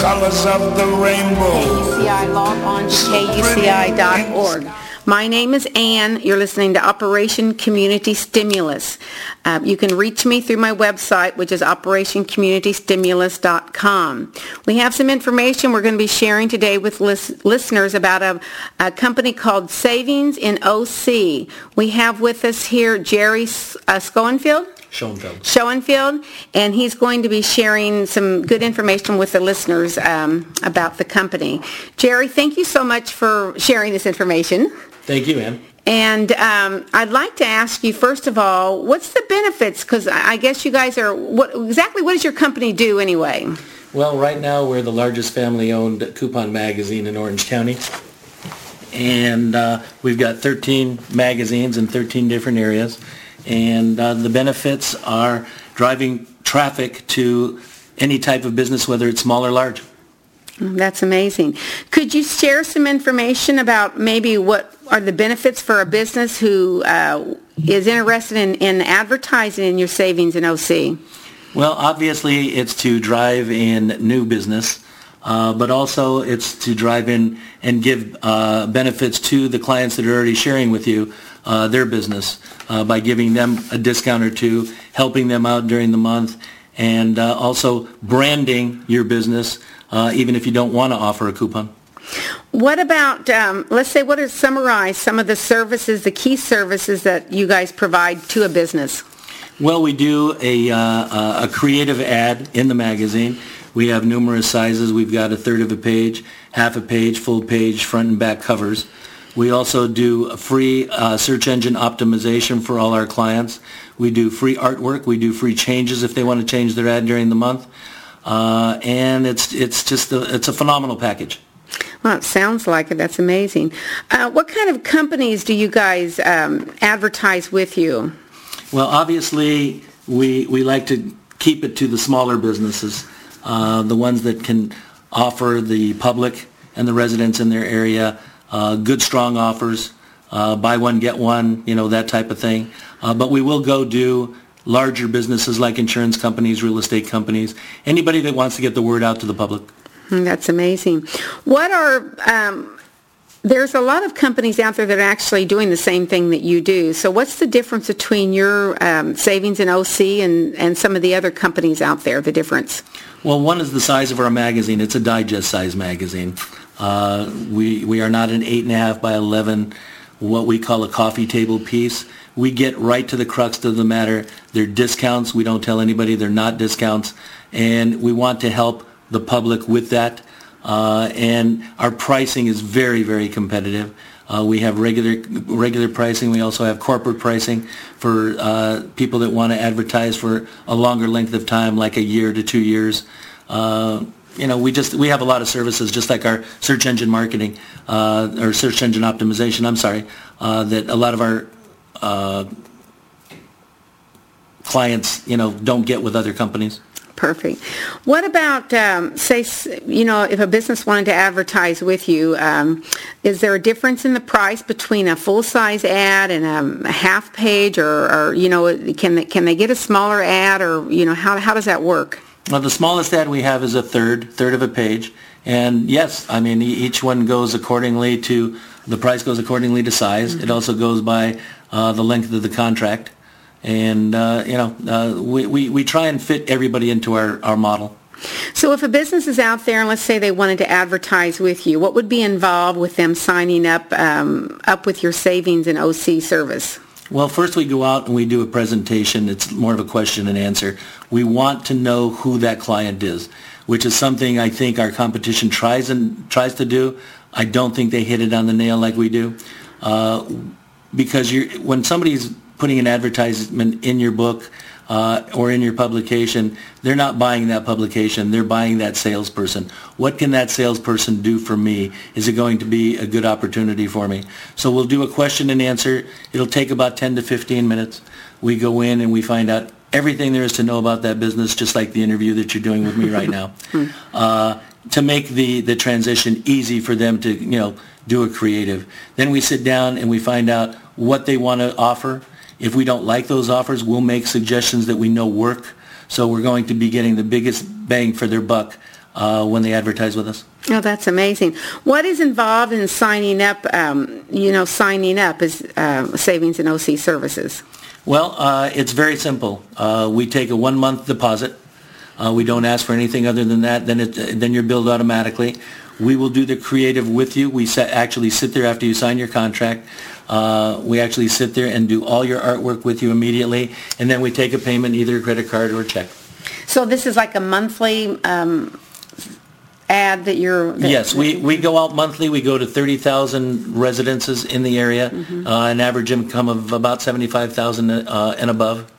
colors of the rainbow. KUCI, log on to kuci.org. My name is Ann. You're listening to Operation Community Stimulus. Uh, you can reach me through my website, which is operationcommunitystimulus.com. We have some information we're going to be sharing today with lis- listeners about a, a, company called Savings in OC. We have with us here Jerry uh, Schoenfield. Schoenfeld. Schoenfield, and he's going to be sharing some good information with the listeners um, about the company. Jerry, thank you so much for sharing this information. Thank you, Ann. And um, I'd like to ask you, first of all, what's the benefits? Because I guess you guys are, what exactly what does your company do anyway? Well, right now we're the largest family-owned coupon magazine in Orange County. And uh, we've got 13 magazines in 13 different areas and uh, the benefits are driving traffic to any type of business, whether it's small or large. That's amazing. Could you share some information about maybe what are the benefits for a business who uh, is interested in, in advertising in your savings in OC? Well, obviously it's to drive in new business, uh, but also it's to drive in and give uh, benefits to the clients that are already sharing with you uh, their business uh, by giving them a discount or two, helping them out during the month, and uh, also branding your business uh, even if you don't want to offer a coupon. What about, um, let's say, what are summarize some of the services, the key services that you guys provide to a business? Well, we do a, uh, a creative ad in the magazine. We have numerous sizes. We've got a third of a page, half a page, full page, front and back covers. We also do free uh, search engine optimization for all our clients. We do free artwork. We do free changes if they want to change their ad during the month. Uh, and it's it's just a, it's a phenomenal package. Well, it sounds like it. That's amazing. Uh, what kind of companies do you guys um, advertise with you? Well, obviously, we we like to keep it to the smaller businesses, uh, the ones that can offer the public and the residents in their area good strong offers, uh, buy one get one, you know that type of thing. Uh, but we will go do larger businesses like insurance companies, real estate companies, anybody that wants to get the word out to the public. Hmm, that's amazing. What are um, there's a lot of companies out there that are actually doing the same thing that you do. So what's the difference between your um, savings in OC and, and some of the other companies out there, the difference? Well, one is the size of our magazine. It's a digest size magazine. Uh, we, we are not an 8.5 by 11, what we call a coffee table piece. We get right to the crux of the matter. They're discounts. We don't tell anybody they're not discounts. And we want to help the public with that. Uh, and our pricing is very, very competitive. Uh, we have regular regular pricing. We also have corporate pricing for uh, people that want to advertise for a longer length of time, like a year to two years. Uh, you know, we just we have a lot of services, just like our search engine marketing uh, or search engine optimization. I'm sorry, uh, that a lot of our uh, clients, you know, don't get with other companies. Perfect. What about, um, say, you know, if a business wanted to advertise with you, um, is there a difference in the price between a full-size ad and a half page, or, or you know, can they, can they get a smaller ad, or you know, how how does that work? Well, the smallest ad we have is a third, third of a page. And yes, I mean, each one goes accordingly to, the price goes accordingly to size. Mm-hmm. It also goes by uh, the length of the contract. And, uh, you know, uh, we, we, we try and fit everybody into our, our model. So if a business is out there and let's say they wanted to advertise with you, what would be involved with them signing up um, up with your savings in OC service? Well, first we go out and we do a presentation. It's more of a question and answer. We want to know who that client is, which is something I think our competition tries and tries to do. I don't think they hit it on the nail like we do, uh, because when somebody's putting an advertisement in your book uh, or in your publication, they're not buying that publication. They're buying that salesperson. What can that salesperson do for me? Is it going to be a good opportunity for me? So we'll do a question and answer. It'll take about 10 to 15 minutes. We go in and we find out everything there is to know about that business, just like the interview that you're doing with me right now, hmm. uh, to make the, the transition easy for them to, you know, do a creative. Then we sit down and we find out what they want to offer if we don't like those offers, we'll make suggestions that we know work. So we're going to be getting the biggest bang for their buck uh, when they advertise with us. Oh, that's amazing. What is involved in signing up, um, you know, signing up as uh, Savings in OC Services? Well, uh, it's very simple. Uh, we take a one-month deposit. Uh, we don't ask for anything other than that. Then, it, then you're billed automatically. We will do the creative with you. We sa- actually sit there after you sign your contract. Uh, we actually sit there and do all your artwork with you immediately, and then we take a payment, either a credit card or a check. So this is like a monthly um, ad that you're... That, Yes, we, we go out monthly. We go to 30,000 residences in the area, uh, an average income of about 75,000 uh, and above.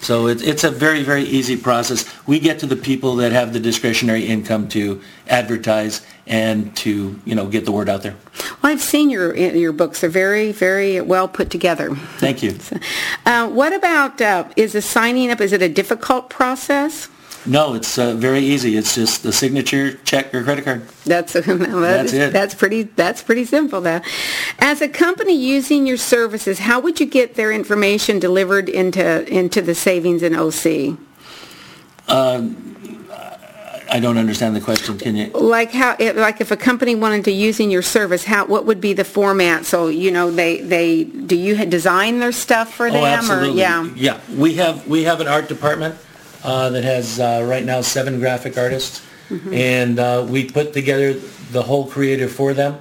So it, it's a very, very easy process. We get to the people that have the discretionary income to advertise and to, you know, get the word out there. Well, I've seen your your books. They're very, very well put together. Thank you. Uh, what about, uh, is the signing up, is it a difficult process? No, it's uh, very easy. It's just the signature, check, or credit card. That's that That's it. That's pretty. That's pretty simple. Though, as a company using your services, how would you get their information delivered into into the savings in OC? I don't understand the question. Can you? Like how, like if a company wanted to using your service, how what would be the format? So you know, they they do you design their stuff for them Oh, absolutely. or yeah? Yeah, we have, we have an art department uh, that has, uh, right now, seven graphic artists. Mm-hmm. And uh, we put together the whole creative for them.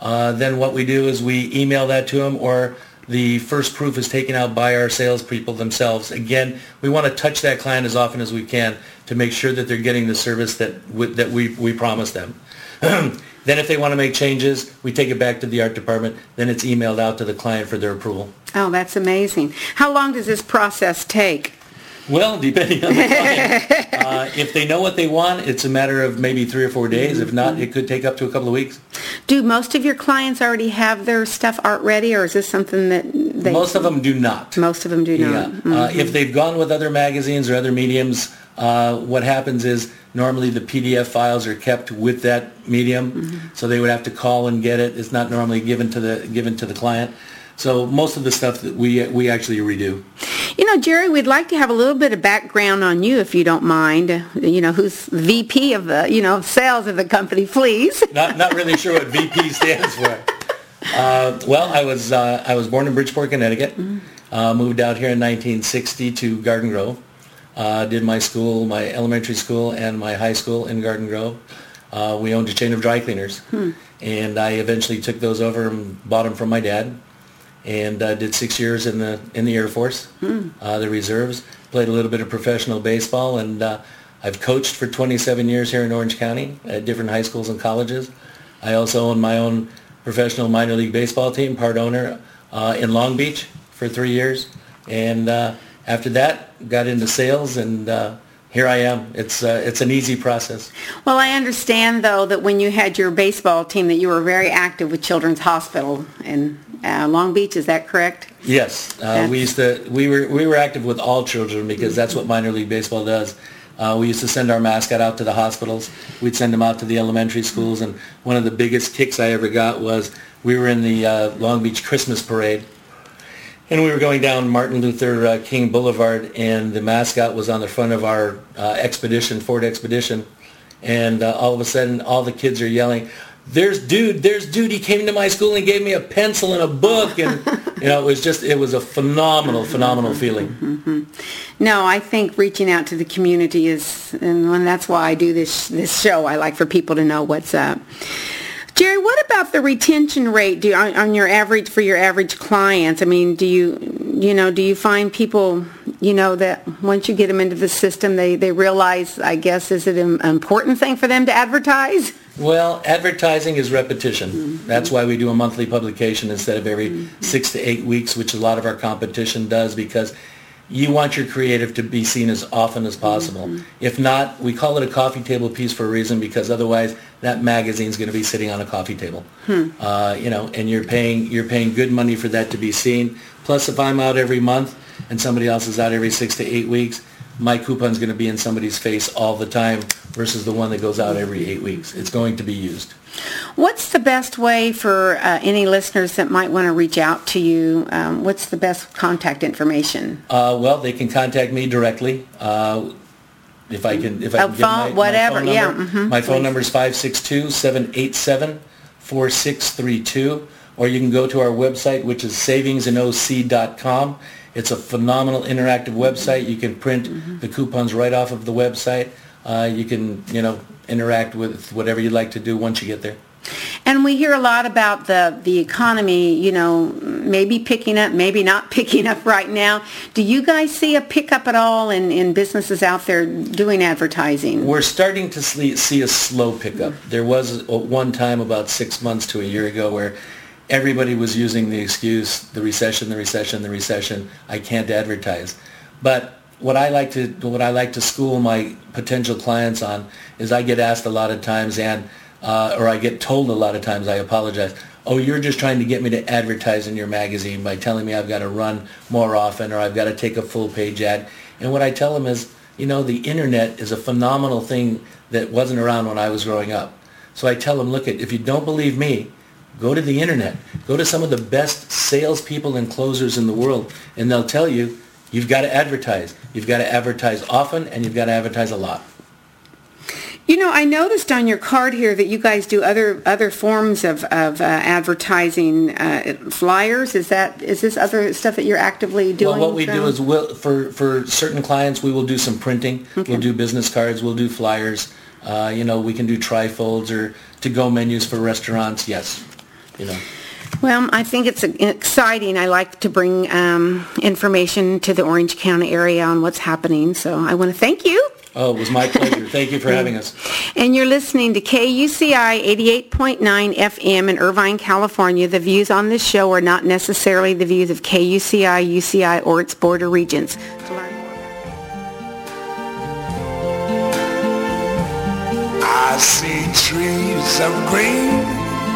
Uh, Then what we do is we email that to them, or the first proof is taken out by our salespeople themselves. Again, we want to touch that client as often as we can to make sure that they're getting the service that, we- that we, we promise them. Then if they want to make changes, we take it back to the art department, then it's emailed out to the client for their approval. Oh, that's amazing. How long does this process take? Well, depending on the client. uh, if they know what they want, it's a matter of maybe three or four days. If not, it could take up to a couple of weeks. Do most of your clients already have their stuff art ready, or is this something that they? Most of them do not. Most of them do Yeah. not. Uh, if they've gone with other magazines or other mediums, uh, what happens is normally the PDF files are kept with that medium, so they would have to call and get it. It's not normally given to the given to the client. So most of the stuff that we we actually redo. You know, Jerry, we'd like to have a little bit of background on you, if you don't mind. You know, who's VP of the, you know, sales of the company, please. not not really sure what VP stands for. Uh, well, I was uh, I was born in Bridgeport, Connecticut. Uh, moved out here in 1960 to Garden Grove. Uh, did my school, my elementary school, and my high school in Garden Grove. Uh, we owned a chain of dry cleaners, and I eventually took those over and bought them from my dad. And uh, did six years in the in the Air Force, uh, the reserves. Played a little bit of professional baseball, and uh, I've coached for 27 years here in Orange County at different high schools and colleges. I also own my own professional minor league baseball team, part owner uh, in Long Beach for three years, and uh, after that got into sales, and uh, here I am. It's uh, it's an easy process. Well, I understand, though, that when you had your baseball team, that you were very active with Children's Hospital in uh, Long Beach. Is that correct? Yes, uh, we used to. We were we were active with all children because that's what minor league baseball does. Uh, we used to send our mascot out to the hospitals. We'd send him out to the elementary schools, and one of the biggest kicks I ever got was we were in the uh, Long Beach Christmas parade, and we were going down Martin Luther uh, King Boulevard, and the mascot was on the front of our uh, expedition, Ford Expedition, and uh, all of a sudden, all the kids are yelling, "There's dude! There's dude! He came to my school and gave me a pencil and a book!" And you know, it was just it was a phenomenal, phenomenal feeling. Mm-hmm. No, I think reaching out to the community is, and that's why I do this this show. I like for people to know what's up. Jerry, what about the retention rate do you, on, on your average for your average clients? I mean, do you you know do you find people you know that once you get them into the system, they they realize? I guess is it an important thing for them to advertise? Well, advertising is repetition. Mm-hmm. That's why we do a monthly publication instead of every six to eight weeks, which a lot of our competition does because you want your creative to be seen as often as possible. If not, we call it a coffee table piece for a reason because otherwise that magazine's going to be sitting on a coffee table. Uh, you know, and you're paying you're paying good money for that to be seen. Plus, if I'm out every month and somebody else is out every six to eight weeks, my coupon's going to be in somebody's face all the time versus the one that goes out every eight weeks. It's going to be used. What's the best way for uh, any listeners that might want to reach out to you? Um, what's the best contact information? Uh, well, they can contact me directly. Uh, if I can, if I can give my, phone- whatever, my phone yeah, number. mhm, my phone please. number is 562-787-4632, or you can go to our website, which is savingsinOC.com. It's a phenomenal interactive website. You can print Mm-hmm. the coupons right off of the website. Uh, you can, you know, interact with whatever you'd like to do once you get there. And we hear a lot about the, the economy, you know, maybe picking up, maybe not picking up right now. Do you guys see a pickup at all in, in businesses out there doing advertising? We're starting to see see a slow pickup. There was a- one time about six months to a year ago where everybody was using the excuse, the recession, the recession, the recession. I can't advertise. But what I like to what I like to school my potential clients on is I get asked a lot of times and uh, or I get told a lot of times. I apologize. Oh, you're just trying to get me to advertise in your magazine by telling me I've got to run more often or I've got to take a full page ad. And what I tell them is, you know, the internet is a phenomenal thing that wasn't around when I was growing up. So I tell them, look, at if you don't believe me, go to the internet. Go to some of the best salespeople and closers in the world, and they'll tell you you've got to advertise. You've got to advertise often, and you've got to advertise a lot. You know, I noticed on your card here that you guys do other other forms of, of uh, advertising uh, flyers. Is that is this other stuff that you're actively doing? Well, what we do is we'll, for for certain clients, we will do some printing. We'll do business cards. We'll do flyers. Uh, you know, we can do trifolds or to-go menus for restaurants. Yes, you know. Well, I think it's exciting. I like to bring um, information to the Orange County area on what's happening. So I want to thank you. Oh, it was my pleasure. Thank you for having us. And you're listening to KUCI 88.9 FM in Irvine, California. The views on this show are not necessarily the views of KUCI, UCI, or its Board of Regents. To learn more I see trees of green